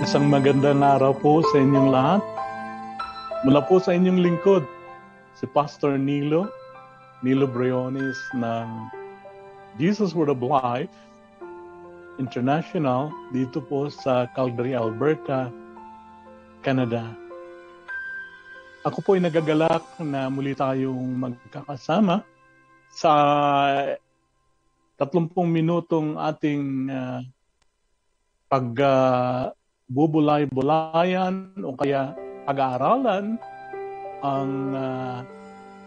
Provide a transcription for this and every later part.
Isang magandang araw po sa inyong lahat. Mula po sa inyong lingkod, si Pastor Nilo, Nilo Briones ng Jesus Word of Life International dito po sa Calgary, Alberta, Canada. Ako po ay nagagalak na muli tayong magkakasama sa 30 minutong ating uh, pag uh, bubulay-bulayan o kaya pag-aaralan ang uh,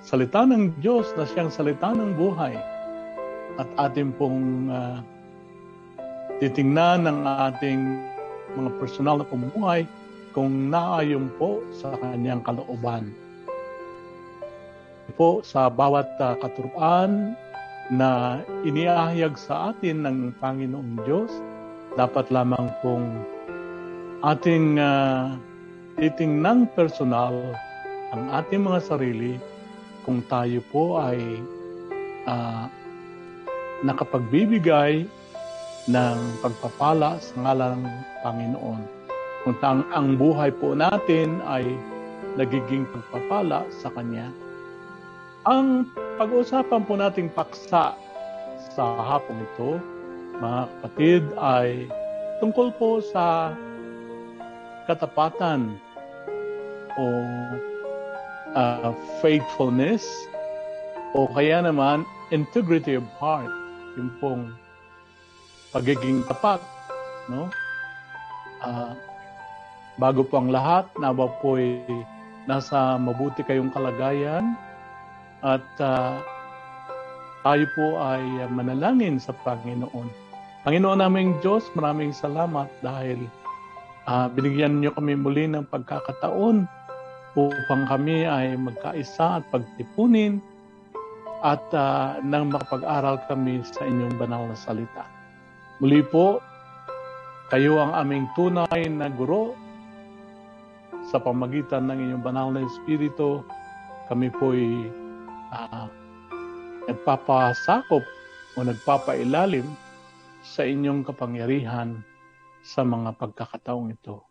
salita ng Diyos na siyang salita ng buhay at ating pong uh, titingnan ng ating mga personal na pamumuhay kung naayon po sa kanyang kalooban. Po sa bawat uh, katuruan na iniahayag sa atin ng Panginoong Diyos, dapat lamang pong ating uh, titingnang personal ang ating mga sarili kung tayo po ay uh, nakapagbibigay ng pagpapala sa ngalan ng Panginoon. Kung tang ang buhay po natin ay nagiging pagpapala sa Kanya. Ang pag-uusapan po nating paksa sa hapong ito, mga kapatid, ay tungkol po sa katapatan o uh, faithfulness o kaya naman integrity of heart, yung pong pagiging tapat, no? Uh, bago po ang lahat, nawa po'y nasa mabuti kayong kalagayan at uh, tayo po ay manalangin sa Panginoon. Panginoon naming Diyos, maraming salamat dahil uh, binigyan niyo kami muli ng pagkakataon upang kami ay magkaisa at pagtipunin at uh, nang makapag-aral kami sa inyong banal na salita. Muli po, kayo ang aming tunay na guro sa pamagitan ng inyong banal na Espiritu. Kami po'y uh, nagpapasakop o nagpapailalim sa inyong kapangyarihan sa mga pagkakataong ito.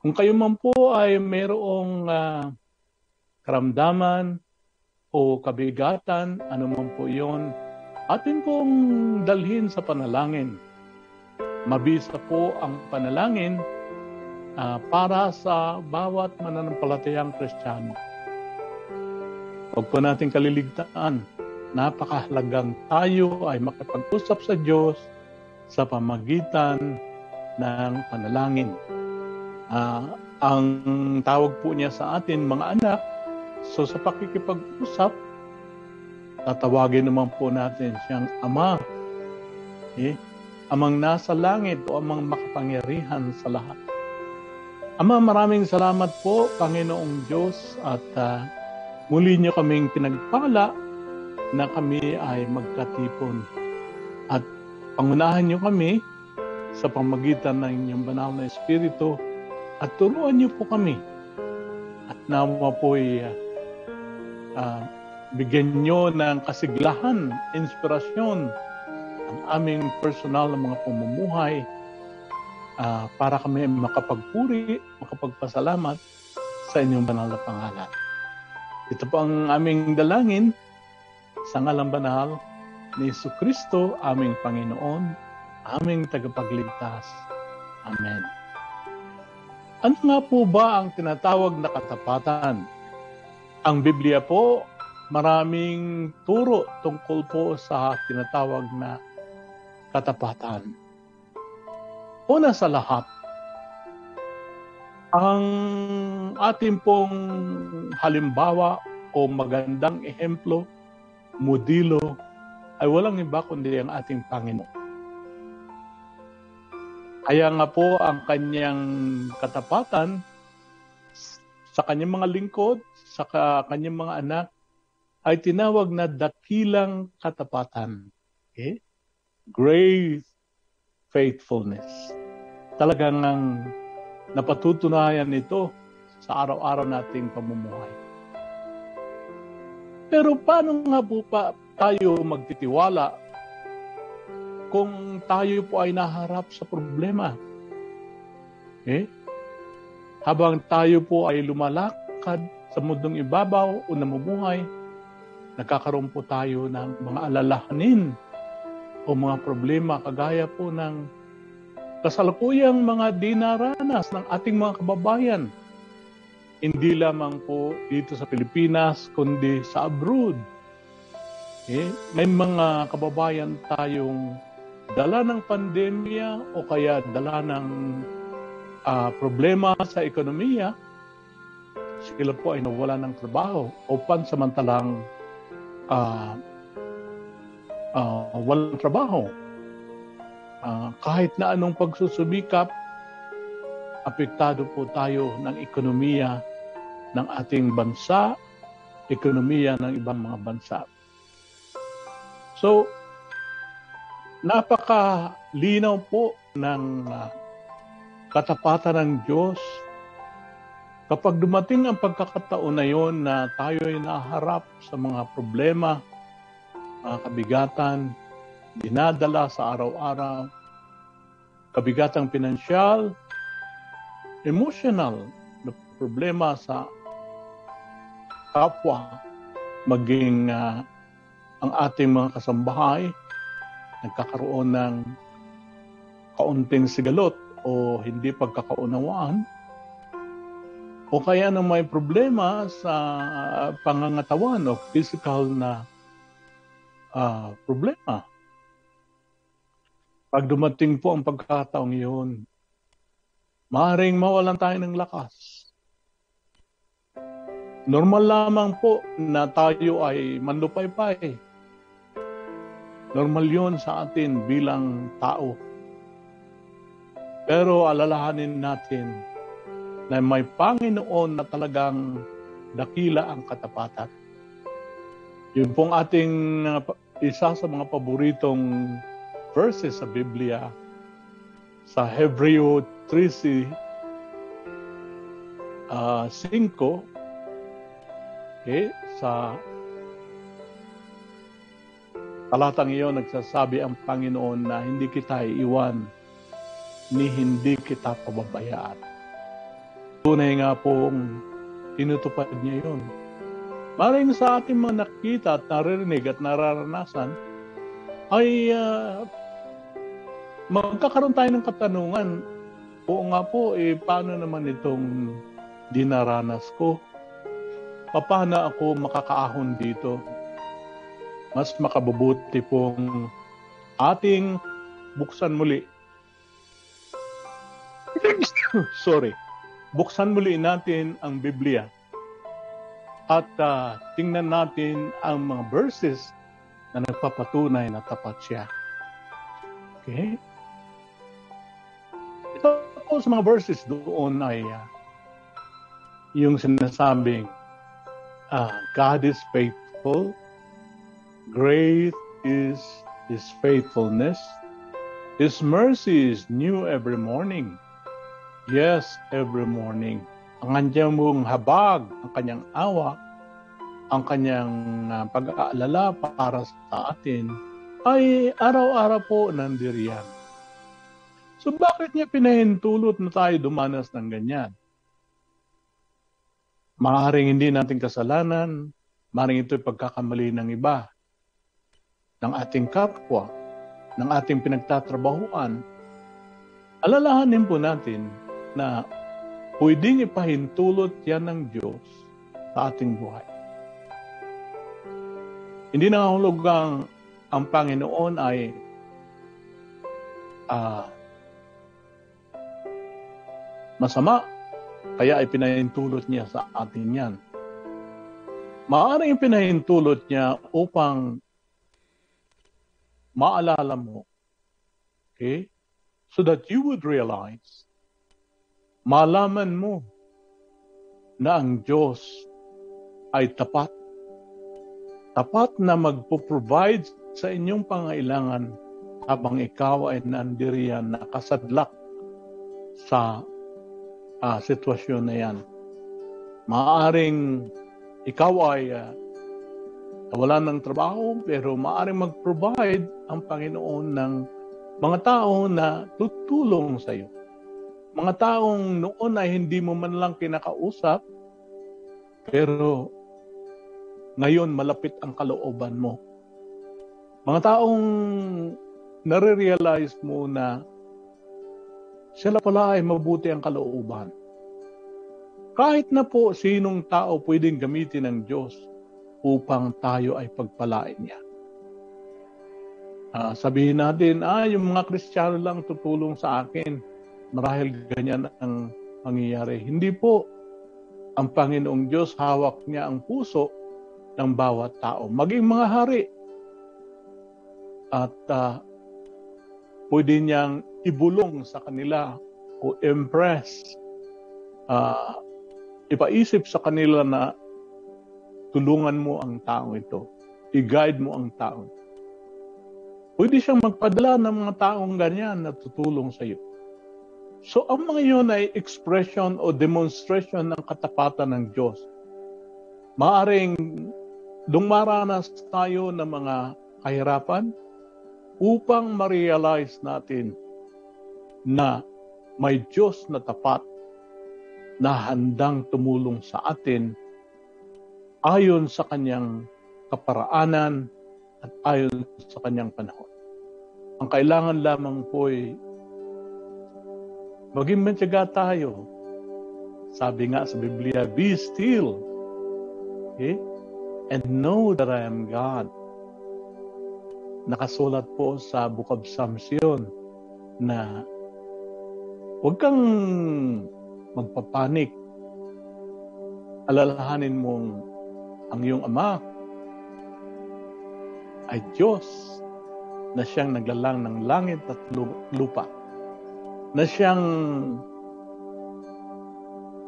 Kung kayo man po ay mayroong uh, karamdaman o kabigatan, ano man po yon, atin pong dalhin sa panalangin. Mabisa po ang panalangin uh, para sa bawat mananampalatayang Kristiyano. Huwag po natin kaliligtaan, napakahalagang tayo ay makipag-usap sa Diyos sa pamagitan ng panalangin. Uh, ang tawag po niya sa atin, mga anak, so sa pakikipag-usap, tatawagin naman po natin siyang Ama. Eh, amang nasa langit o amang makapangyarihan sa lahat. Ama, maraming salamat po, Panginoong Diyos, at uh, muli niyo kaming pinagpala na kami ay magkatipon. At pangunahan niyo kami sa pamagitan ng inyong banal na Espiritu at turuan niyo po kami at nawa po ay uh, uh, bigyan niyo ng kasiglahan, inspirasyon ang aming personal na mga pamumuhay uh, para kami makapagpuri, makapagpasalamat sa inyong banal na pangalan. Ito po ang aming dalangin sa ngalang banal ni Yesu Kristo, aming Panginoon aming tagapagligtas. Amen. Ano nga po ba ang tinatawag na katapatan? Ang Biblia po, maraming turo tungkol po sa tinatawag na katapatan. Una sa lahat, ang ating pong halimbawa o magandang ehemplo, modelo, ay walang iba kundi ang ating Panginoon. Kaya nga po ang kanyang katapatan sa kanyang mga lingkod, sa kanyang mga anak, ay tinawag na dakilang katapatan. Okay? Great faithfulness. Talagang ang napatutunayan nito sa araw-araw nating pamumuhay. Pero paano nga po pa tayo magtitiwala kung tayo po ay naharap sa problema. Okay? Habang tayo po ay lumalakad sa mundong ibabaw o namumuhay, nagkakaroon po tayo ng mga alalahanin o mga problema kagaya po ng kasalukuyang mga dinaranas ng ating mga kababayan. Hindi lamang po dito sa Pilipinas, kundi sa abroad. Eh, may mga kababayan tayong dala ng pandemya o kaya dala ng uh, problema sa ekonomiya, sila po ay nawala ng trabaho o pansamantalang uh, uh, walang trabaho. Uh, kahit na anong pagsusumikap, apektado po tayo ng ekonomiya ng ating bansa, ekonomiya ng ibang mga bansa. So, napakalinaw po ng uh, katapatan ng Diyos. Kapag dumating ang pagkakataon na yon na tayo ay naharap sa mga problema, mga kabigatan, dinadala sa araw-araw, kabigatang pinansyal, emotional na problema sa kapwa, maging uh, ang ating mga kasambahay, nagkakaroon ng kaunting sigalot o hindi pagkakaunawaan, o kaya na may problema sa pangangatawan o physical na uh, problema. Pag dumating po ang pagkakataong iyon, maaaring mawalan tayo ng lakas. Normal lamang po na tayo ay manlupay-pay Normal yon sa atin bilang tao. Pero alalahanin natin na may Panginoon na talagang dakila ang katapatan. Yun pong ating uh, isa sa mga paboritong verses sa Biblia sa Hebreo 13 uh, 5 okay, sa Talatang iyon nagsasabi ang Panginoon na hindi kita iiwan ni hindi kita pababayaan. Tunay nga pong tinutupad niya yun. Maring sa ating mga nakita at naririnig at nararanasan ay uh, magkakaroon tayo ng katanungan. Oo nga po, eh, paano naman itong dinaranas ko? Paano ako makakaahon dito? Mas makabubuti pong ating buksan muli. Sorry. Buksan muli natin ang Biblia at uh, tingnan natin ang mga verses na nagpapatunay na tapat siya. Okay? Ito po sa mga verses doon ay uh, yung sinasabing uh, God is faithful Great is His faithfulness. His mercy is new every morning. Yes, every morning. Ang kanyang mong habag, ang kanyang awa, ang kanyang uh, pag-aalala para sa atin ay araw-araw po nandiriyan. So bakit niya pinahintulot na tayo dumanas ng ganyan? Maaring hindi natin kasalanan, maaring ito'y pagkakamali ng iba ng ating kapwa, ng ating pinagtatrabahuan, alalahanin po natin na pwedeng ipahintulot yan ng Diyos sa ating buhay. Hindi nangahulog ang, ang Panginoon ay uh, masama, kaya ay pinahintulot niya sa atin yan. Maaaring pinahintulot niya upang maalala mo. Okay? So that you would realize, malaman mo na ang Diyos ay tapat. Tapat na magpo-provide sa inyong pangailangan habang ikaw ay nandiriyan nakasadlak sa uh, sitwasyon na yan. Maaring ikaw ay uh, wala ng trabaho pero maaaring mag-provide ang Panginoon ng mga tao na tutulong sa iyo. mga taong noon ay hindi mo man lang kinakausap, pero ngayon malapit ang kalooban mo. Mga taong nare-realize mo na sila pala ay mabuti ang kalooban. Kahit na po sinong tao pwedeng gamitin ng Diyos upang tayo ay pagpalain niya. Uh, sabihin natin, ah, yung mga Kristiyano lang tutulong sa akin. Marahil ganyan ang mangyayari. Hindi po. Ang Panginoong Diyos, hawak niya ang puso ng bawat tao. Maging mga hari. At uh, pwede niyang ibulong sa kanila o impress uh, ipaisip sa kanila na tulungan mo ang tao ito. I-guide mo ang tao. Pwede siyang magpadala ng mga taong ganyan na tutulong sa iyo. So ang mga yun ay expression o demonstration ng katapatan ng Diyos. Maaring dumaranas tayo ng mga kahirapan upang ma-realize natin na may Diyos na tapat na handang tumulong sa atin ayon sa kanyang kaparaanan at ayon sa kanyang panahon. Ang kailangan lamang po ay maging matyaga tayo. Sabi nga sa Biblia, be still okay? and know that I am God. Nakasulat po sa Book of Psalms yun na huwag kang magpapanik. Alalahanin mong ang iyong ama ay Diyos na siyang naglalang ng langit at lupa. Na siyang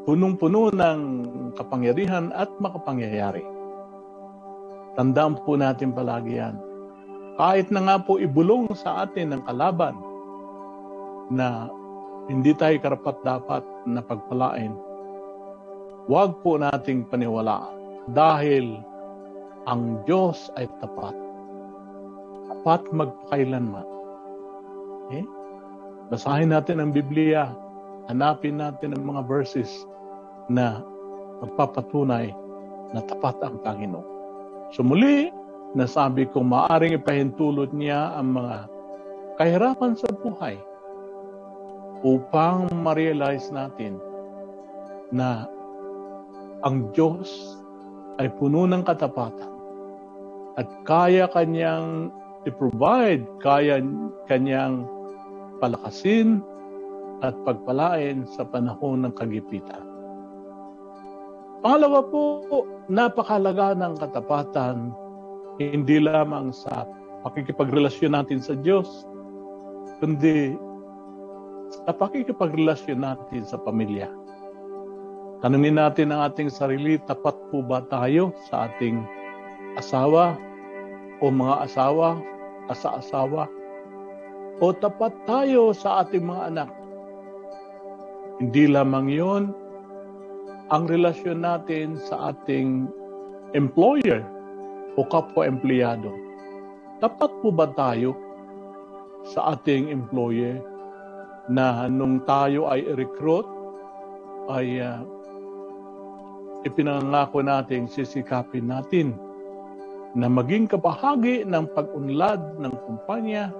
punong-puno ng kapangyarihan at makapangyayari. Tandaan po natin palagi yan. Kahit na nga po ibulong sa atin ng kalaban na hindi tayo karapat-dapat na pagpalain, huwag po nating paniwalaan dahil ang Diyos ay tapat. Tapat magpakailanman. Okay? Basahin natin ang Biblia. Hanapin natin ang mga verses na magpapatunay na tapat ang Panginoon. So muli, nasabi ko maaring ipahintulot niya ang mga kahirapan sa buhay upang ma-realize natin na ang Diyos ay puno ng katapatan at kaya kanyang i-provide, kaya kanyang palakasin at pagpalain sa panahon ng kagipitan. Pangalawa po, napakalaga ng katapatan hindi lamang sa pakikipagrelasyon natin sa Diyos, kundi sa pakikipagrelasyon natin sa pamilya. Tanungin natin ang ating sarili, tapat po ba tayo sa ating asawa o mga asawa, asa-asawa? O tapat tayo sa ating mga anak? Hindi lamang yon ang relasyon natin sa ating employer o kapwa-empleyado. Tapat po ba tayo sa ating employer na nung tayo ay recruit, ay uh, ipinangako natin, sisikapin natin na maging kabahagi ng pag-unlad ng kumpanya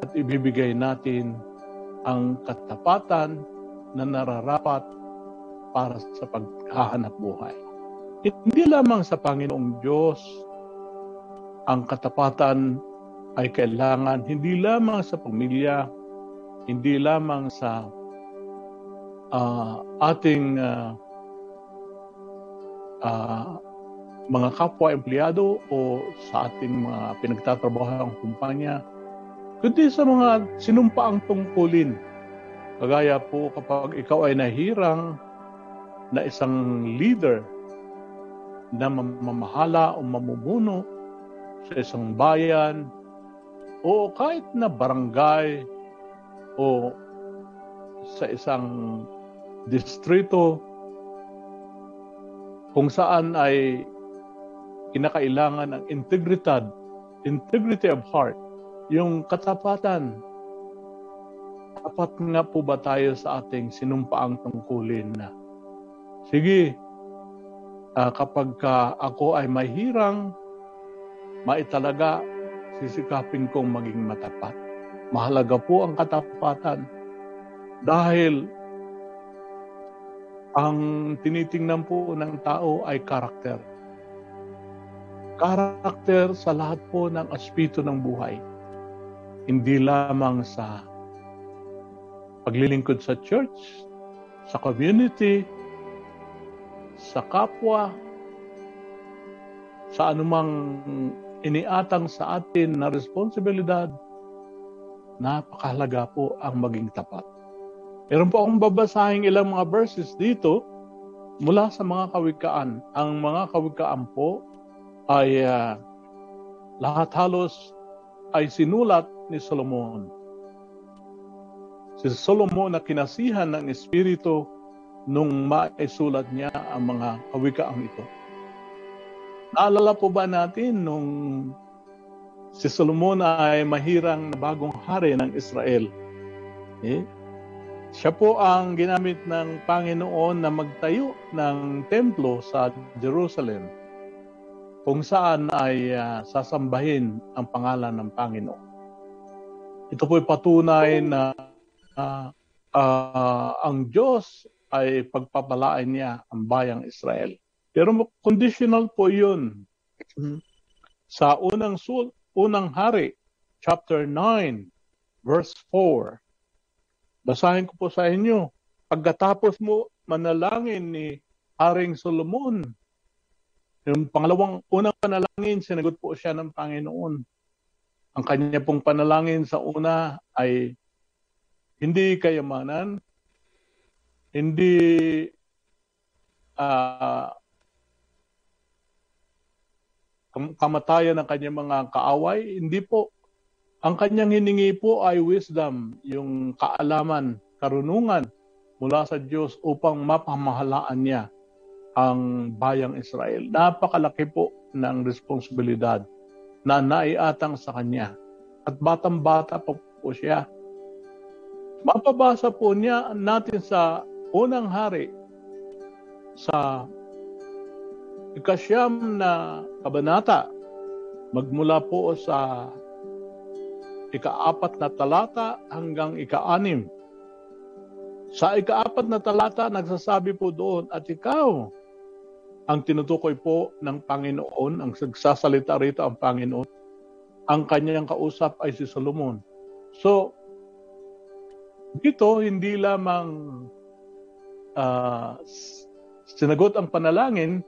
at ibibigay natin ang katapatan na nararapat para sa paghahanap buhay. Hindi lamang sa Panginoong Diyos ang katapatan ay kailangan hindi lamang sa pamilya, hindi lamang sa uh, ating uh, uh, mga kapwa-empleyado o sa ating mga pinagtatrabaho kumpanya, kundi sa mga sinumpaang tungkulin. Kagaya po kapag ikaw ay nahirang na isang leader na mamamahala o mamumuno sa isang bayan o kahit na barangay o sa isang distrito kung saan ay kinakailangan ang integridad, integrity of heart, yung katapatan Dapat nga po ba tayo sa ating sinumpaang tungkulin na, sige, uh, kapag ka ako ay mahirang, maitalaga, sisikapin kong maging matapat. Mahalaga po ang katapatan dahil ang tinitingnan po ng tao ay karakter. Karakter sa lahat po ng aspeto ng buhay. Hindi lamang sa paglilingkod sa church, sa community, sa kapwa, sa anumang iniatang sa atin na responsibilidad, napakahalaga po ang maging tapat. Meron po akong babasahing ilang mga verses dito mula sa mga kawikaan. Ang mga kawikaan po ay uh, lahat halos ay sinulat ni Solomon. Si Solomon na kinasihan ng Espiritu nung maisulat niya ang mga kawikaang ito. Naalala po ba natin nung si Solomon ay mahirang na bagong hari ng Israel? Eh? Siya po ang ginamit ng Panginoon na magtayo ng templo sa Jerusalem kung saan ay uh, sasambahin ang pangalan ng Panginoon. Ito po ay patunay na uh, uh, ang Diyos ay pagpapalain niya ang bayang Israel. Pero conditional po yun. Sa unang sul unang hari, chapter 9, verse 4. Basahin ko po sa inyo. Pagkatapos mo manalangin ni Haring Solomon, yung pangalawang unang panalangin, sinagot po siya ng Panginoon. Ang kanya pong panalangin sa una ay hindi kayamanan, hindi uh, kamatayan ng kanyang mga kaaway. Hindi po. Ang kanyang hiningi po ay wisdom, yung kaalaman, karunungan mula sa Diyos upang mapamahalaan niya ang bayang Israel. Napakalaki po ng responsibilidad na naiatang sa kanya. At batang-bata po po siya. Mapabasa po niya natin sa unang hari sa ikasyam na kabanata, magmula po sa ikaapat na talata hanggang ikaanim. Sa ikaapat na talata, nagsasabi po doon, at ikaw, ang tinutukoy po ng Panginoon, ang nagsasalita rito ang Panginoon, ang kanyang kausap ay si Solomon. So, dito, hindi lamang uh, sinagot ang panalangin,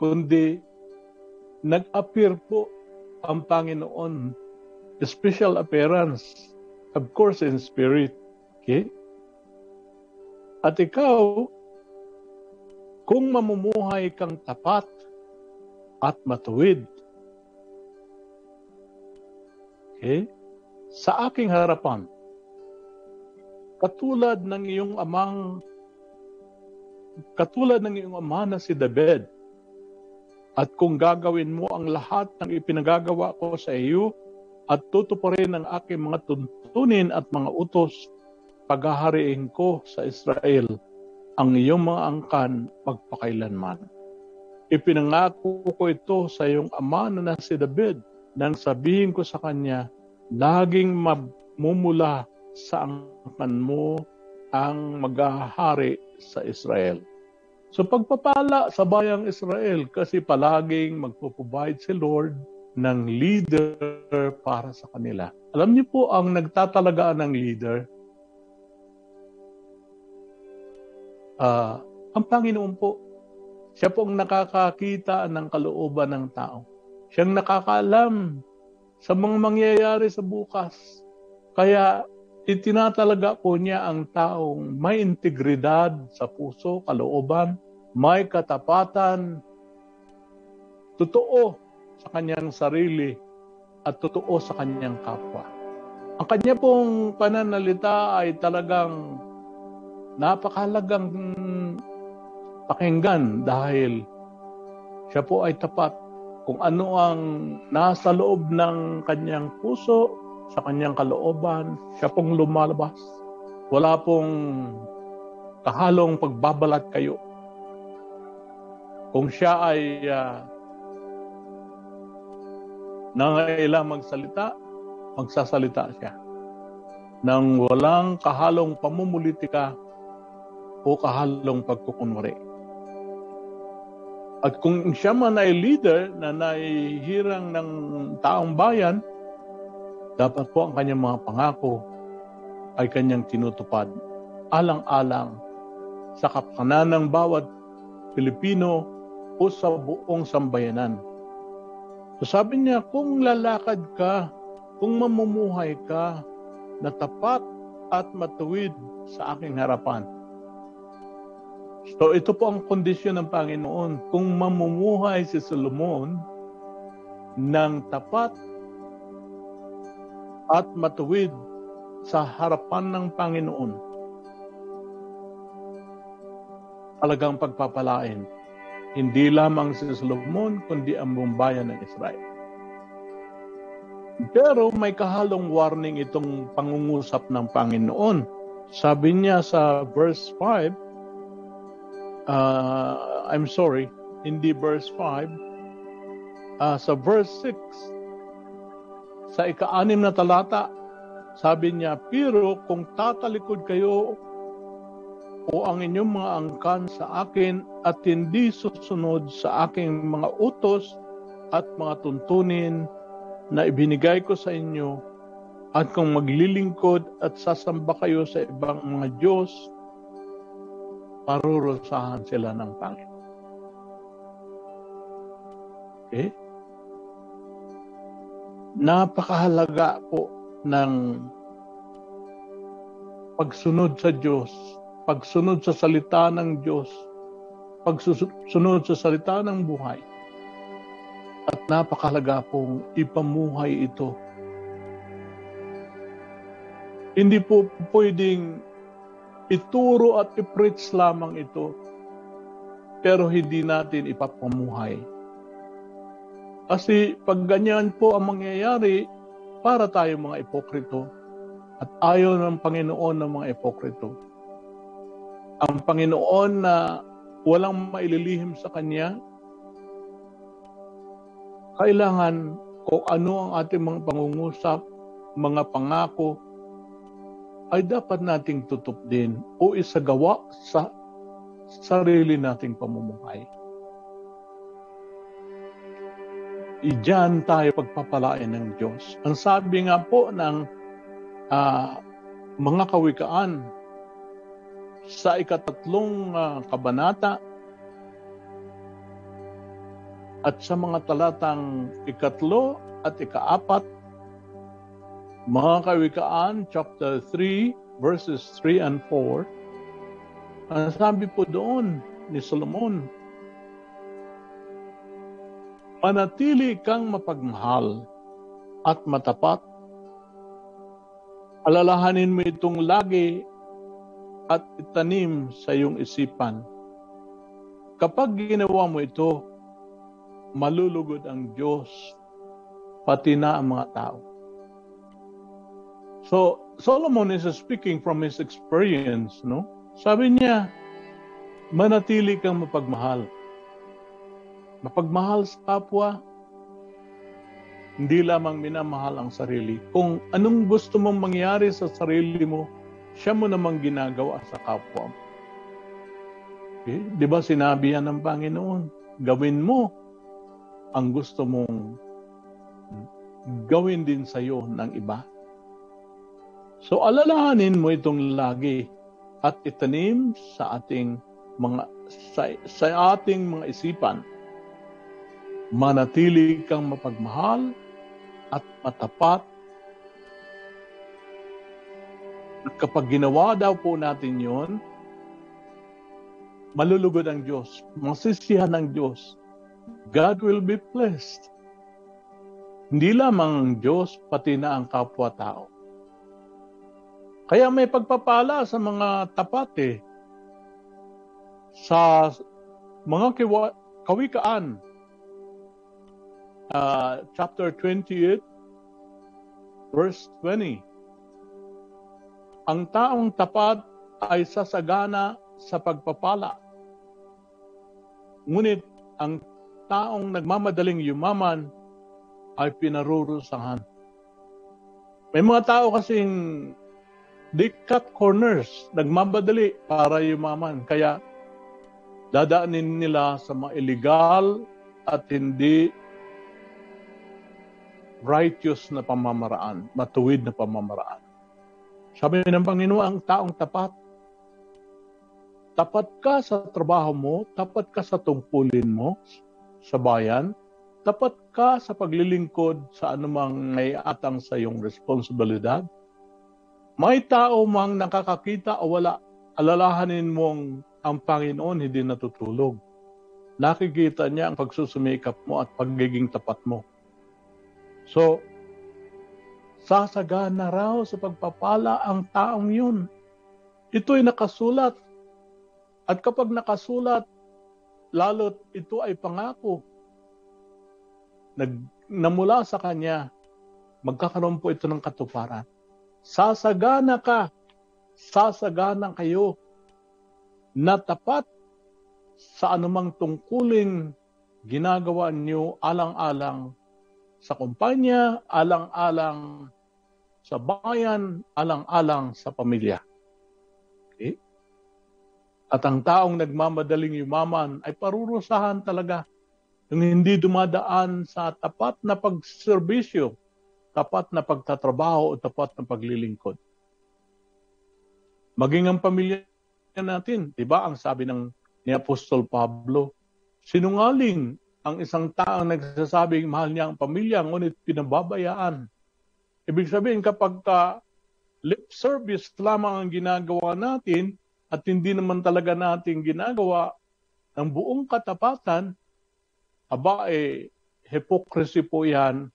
kundi nag-appear po ang Panginoon. Special appearance. Of course, in spirit. Okay? At ikaw, kung mamumuhay kang tapat at matuwid, okay, sa aking harapan, katulad ng iyong amang katulad ng iyong ama na si David, at kung gagawin mo ang lahat ng ipinagagawa ko sa iyo at tutuparin ang aking mga tuntunin at mga utos, paghahariin ko sa Israel ang iyong mga angkan magpakailanman. Ipinangako ko ito sa iyong ama na si David nang sabihin ko sa kanya, laging mamumula sa angkan mo ang maghahari sa Israel. So pagpapala sa bayang Israel kasi palaging magpo-provide si Lord ng leader para sa kanila. Alam niyo po ang nagtatalagaan ng leader, uh, ang Panginoon po. Siya po ang nakakakita ng kalooban ng tao. Siyang nakakaalam sa mga mangyayari sa bukas. Kaya itinatalaga po niya ang taong may integridad sa puso, kalooban, may katapatan, totoo sa kanyang sarili at totoo sa kanyang kapwa. Ang kanya pong pananalita ay talagang napakahalagang pakinggan dahil siya po ay tapat kung ano ang nasa loob ng kanyang puso, sa kanyang kalooban, siya pong lumalabas. Wala pong kahalong pagbabalat kayo. Kung siya ay uh, nangailang magsalita, magsasalita siya. Nang walang kahalong pamumulitika o kahalong pagkukunwari. At kung siya man ay leader na naihirang ng taong bayan, dapat po ang kanyang mga pangako ay kanyang tinutupad alang-alang sa kapakanan ng bawat Pilipino o sa buong sambayanan. So sabi niya, kung lalakad ka, kung mamumuhay ka na tapat at matuwid sa aking harapan, So ito po ang kondisyon ng Panginoon. Kung mamumuhay si Solomon ng tapat at matuwid sa harapan ng Panginoon, talagang pagpapalain. Hindi lamang si Solomon, kundi ang buong bayan ng Israel. Pero may kahalong warning itong pangungusap ng Panginoon. Sabi niya sa verse 5, uh, I'm sorry, hindi verse 5, uh, sa verse 6, sa ika-anim na talata, sabi niya, Pero kung tatalikod kayo o ang inyong mga angkan sa akin at hindi susunod sa aking mga utos at mga tuntunin na ibinigay ko sa inyo, at kung maglilingkod at sasamba kayo sa ibang mga Diyos parurusahan sila ng Panginoon. Okay? Napakahalaga po ng pagsunod sa Diyos, pagsunod sa salita ng Diyos, pagsunod sa salita ng buhay. At napakahalaga pong ipamuhay ito. Hindi po pwedeng Ituro at i-preach lamang ito, pero hindi natin ipapamuhay. Kasi pag ganyan po ang mangyayari, para tayo mga ipokrito at ayaw ng Panginoon ng mga ipokrito. Ang Panginoon na walang maililihim sa Kanya, kailangan kung ano ang ating mga pangungusap, mga pangako, ay dapat nating tutup din o isagawa sa sarili nating pamumuhay. Iyan tayo pagpapalain ng Diyos. Ang sabi nga po ng uh, mga kawikaan sa ikatatlong uh, kabanata at sa mga talatang ikatlo at ikaapat mga Kawikaan, chapter 3, verses 3 and 4, ang sabi po doon ni Solomon, Manatili kang mapagmahal at matapat. Alalahanin mo itong lagi at itanim sa iyong isipan. Kapag ginawa mo ito, malulugod ang Diyos, pati na ang mga tao. So, Solomon is speaking from his experience, no? Sabi niya, manatili kang mapagmahal. Mapagmahal sa kapwa, hindi lamang minamahal ang sarili. Kung anong gusto mong mangyari sa sarili mo, siya mo namang ginagawa sa kapwa mo. Okay? Di ba sinabi yan ng Panginoon? Gawin mo ang gusto mong gawin din sa iyo ng iba. So alalahanin mo itong lagi at itanim sa ating mga sa, sa ating mga isipan. Manatili kang mapagmahal at matapat. Kapag ginawa daw po natin yon, malulugod ang Diyos, masisihan ng Diyos. God will be blessed. Hindi lamang ang Diyos, pati na ang kapwa-tao. Kaya may pagpapala sa mga tapat eh. Sa mga kiwa, kawikaan, uh, chapter 28, verse 20. Ang taong tapat ay sasagana sa pagpapala. Ngunit ang taong nagmamadaling yumaman ay pinarurusahan. May mga tao kasing they cut corners, nagmamadali para yumaman. Kaya dadaanin nila sa mga illegal at hindi righteous na pamamaraan, matuwid na pamamaraan. Sabi ng Panginoon, ang taong tapat. Tapat ka sa trabaho mo, tapat ka sa tungkulin mo sa bayan, tapat ka sa paglilingkod sa anumang may atang sa iyong responsibilidad. May tao mang nakakakita o wala, alalahanin mong ang Panginoon hindi natutulog. Nakikita niya ang pagsusumikap mo at pagiging tapat mo. So, sasagana raw sa pagpapala ang taong yun. Ito'y nakasulat. At kapag nakasulat, lalo't ito ay pangako, nag, namula sa kanya, magkakaroon po ito ng katuparan. Sasagana ka, sasagana kayo na tapat sa anumang tungkuling ginagawa niyo alang-alang sa kumpanya, alang-alang sa bayan, alang-alang sa pamilya. Okay? At ang taong nagmamadaling yumaman ay parurusahan talaga yung hindi dumadaan sa tapat na pagserbisyo, tapat na pagtatrabaho o tapat na paglilingkod. Maging ang pamilya natin, di ba ang sabi ng ni Apostol Pablo, sinungaling ang isang taong nagsasabing mahal niya ang pamilya, ngunit pinababayaan. Ibig sabihin, kapag ka lip service lamang ang ginagawa natin at hindi naman talaga natin ginagawa ng buong katapatan, aba eh, hypocrisy po yan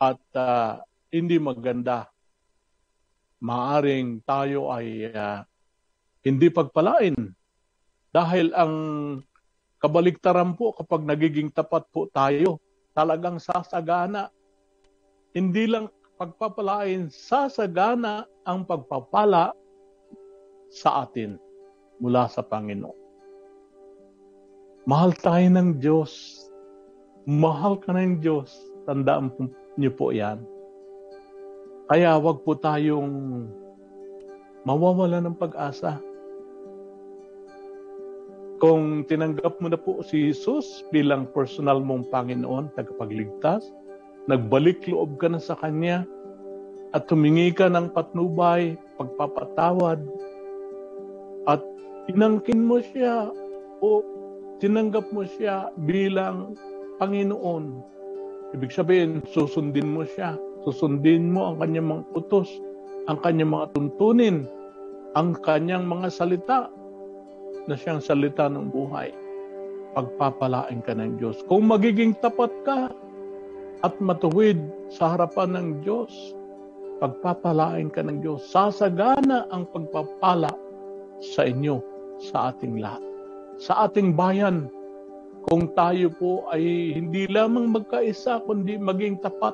at uh, hindi maganda. Maaring tayo ay uh, hindi pagpalain dahil ang Kabaligtaran po kapag nagiging tapat po tayo, talagang sasagana. Hindi lang pagpapalain, sasagana ang pagpapala sa atin mula sa Panginoon. Mahal tayo ng Diyos. Mahal ka ng Diyos. Tandaan niyo po yan. Kaya wag po tayong mawawala ng pag-asa kung tinanggap mo na po si Jesus bilang personal mong Panginoon, tagapagligtas, nagbalik loob ka na sa Kanya, at tumingi ka ng patnubay, pagpapatawad, at tinangkin mo siya o tinanggap mo siya bilang Panginoon. Ibig sabihin, susundin mo siya. Susundin mo ang kanyang mga utos, ang kanyang mga tuntunin, ang kanyang mga salita, na siyang salita ng buhay, pagpapalain ka ng Diyos. Kung magiging tapat ka at matuwid sa harapan ng Diyos, pagpapalain ka ng Diyos. Sasagana ang pagpapala sa inyo, sa ating lahat. Sa ating bayan, kung tayo po ay hindi lamang magkaisa, kundi maging tapat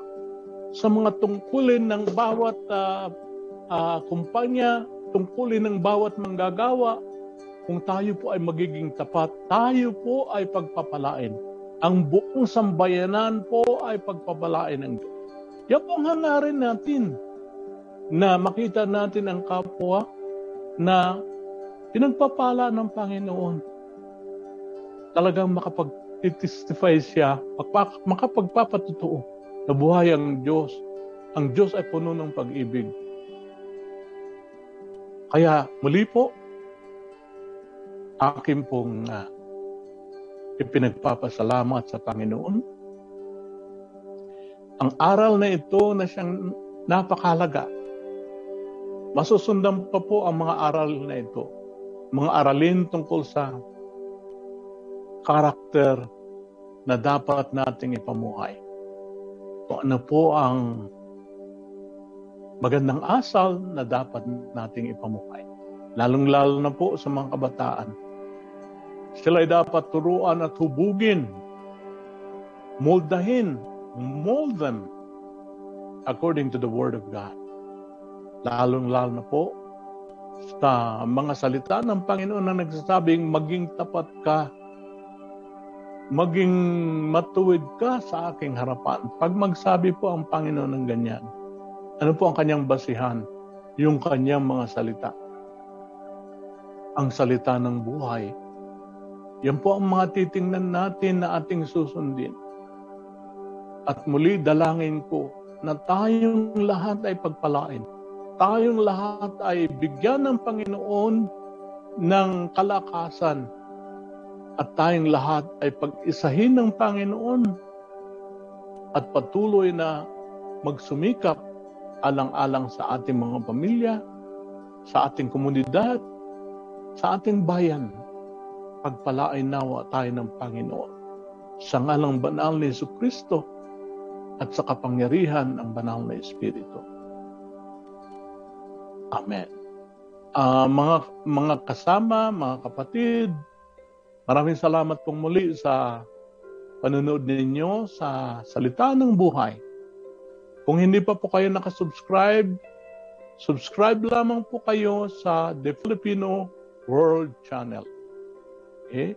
sa mga tungkulin ng bawat uh, uh, kumpanya, tungkulin ng bawat manggagawa, kung tayo po ay magiging tapat, tayo po ay pagpapalain. Ang buong sambayanan po ay pagpapalain ng Diyos. Yan po ang hangarin natin na makita natin ang kapwa na pinagpapala ng Panginoon. Talagang makapag-testify siya, makapagpapatutuo na buhay ang Diyos. Ang Diyos ay puno ng pag-ibig. Kaya muli po, akin pong uh, ipinagpapasalamat sa Panginoon. Ang aral na ito na siyang napakalaga. Masusundan pa po ang mga aral na ito. Mga aralin tungkol sa karakter na dapat nating ipamuhay. Kung ano po ang magandang asal na dapat nating ipamuhay. Lalong-lalo na po sa mga kabataan sila ay dapat turuan at hubugin, moldahin, mold them according to the Word of God. Lalong-lalo na po uh, mga salita ng Panginoon na nagsasabing maging tapat ka, maging matuwid ka sa aking harapan. Pag magsabi po ang Panginoon ng ganyan, ano po ang kanyang basihan? Yung kanyang mga salita. Ang salita ng buhay. Yan po ang mga titingnan natin na ating susundin. At muli dalangin ko na tayong lahat ay pagpalain. Tayong lahat ay bigyan ng Panginoon ng kalakasan at tayong lahat ay pag-isahin ng Panginoon at patuloy na magsumikap alang-alang sa ating mga pamilya, sa ating komunidad, sa ating bayan. Pagpalain nawa tayo ng Panginoon. Sa ngalang banal ni Yesu Kristo, at sa kapangyarihan ng banal na Espiritu. Amen. Uh, mga mga kasama, mga kapatid, maraming salamat pong muli sa panonood ninyo sa Salita ng Buhay. Kung hindi pa po kayo nakasubscribe, subscribe lamang po kayo sa The Filipino World Channel. Okay?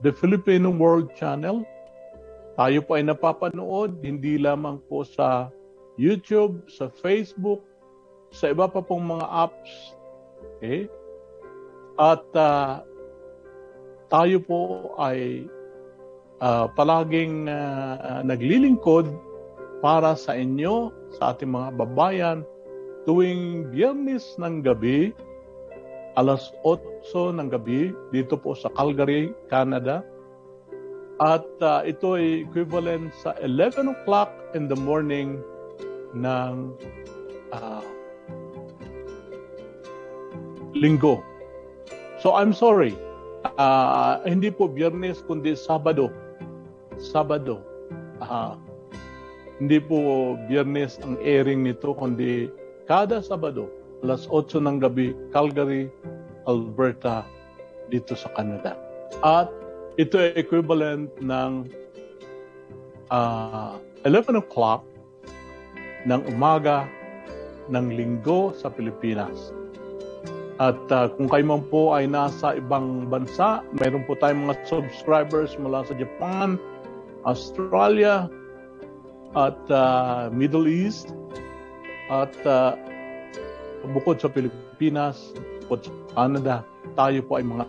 The Filipino World Channel tayo po ay napapanood hindi lamang po sa YouTube, sa Facebook, sa iba pa pong mga apps. Okay? At uh, tayo po ay uh, palaging uh, naglilingkod para sa inyo, sa ating mga babayan, tuwing biyernes ng gabi, alas 8 ng gabi, dito po sa Calgary, Canada, at uh, ito ay equivalent sa 11 o'clock in the morning ng uh, linggo. So I'm sorry. Uh, hindi po biyernes kundi Sabado. Sabado. Uh, hindi po biyernes ang airing nito kundi kada Sabado, alas 8 ng gabi, Calgary, Alberta, dito sa Canada. At ito ay equivalent ng uh, ah, 11 o'clock ng umaga ng linggo sa Pilipinas. At uh, kung kayo man po ay nasa ibang bansa, mayroon po tayong mga subscribers mula sa Japan, Australia, at uh, Middle East, at uh, bukod sa Pilipinas, bukod sa Canada, tayo po ay mga,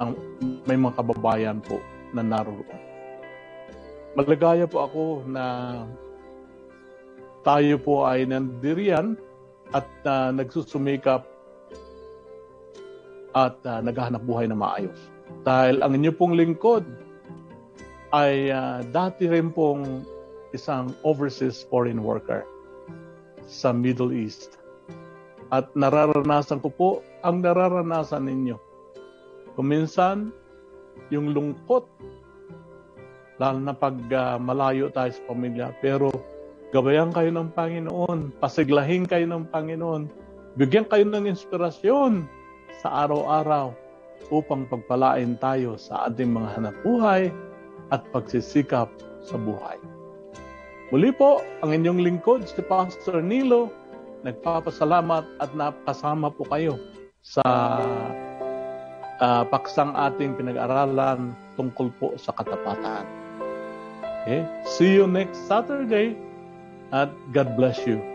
may mga kababayan po na naroon. Malagaya po ako na tayo po ay nandiriyan at uh, nagsusumikap at uh, naghahanap buhay na maayos. Dahil ang inyo pong lingkod ay uh, dati rin pong isang overseas foreign worker sa Middle East. At nararanasan ko po ang nararanasan ninyo. Kuminsan, yung lungkot, lalo na pag uh, malayo tayo sa pamilya. Pero gabayan kayo ng Panginoon, pasiglahin kayo ng Panginoon, bigyan kayo ng inspirasyon sa araw-araw upang pagpalain tayo sa ating mga hanap buhay at pagsisikap sa buhay. Muli po, ang inyong lingkod, si Pastor Nilo, nagpapasalamat at napasama po kayo sa uh, paksang ating pinag-aralan tungkol po sa katapatan. Okay? See you next Saturday at God bless you.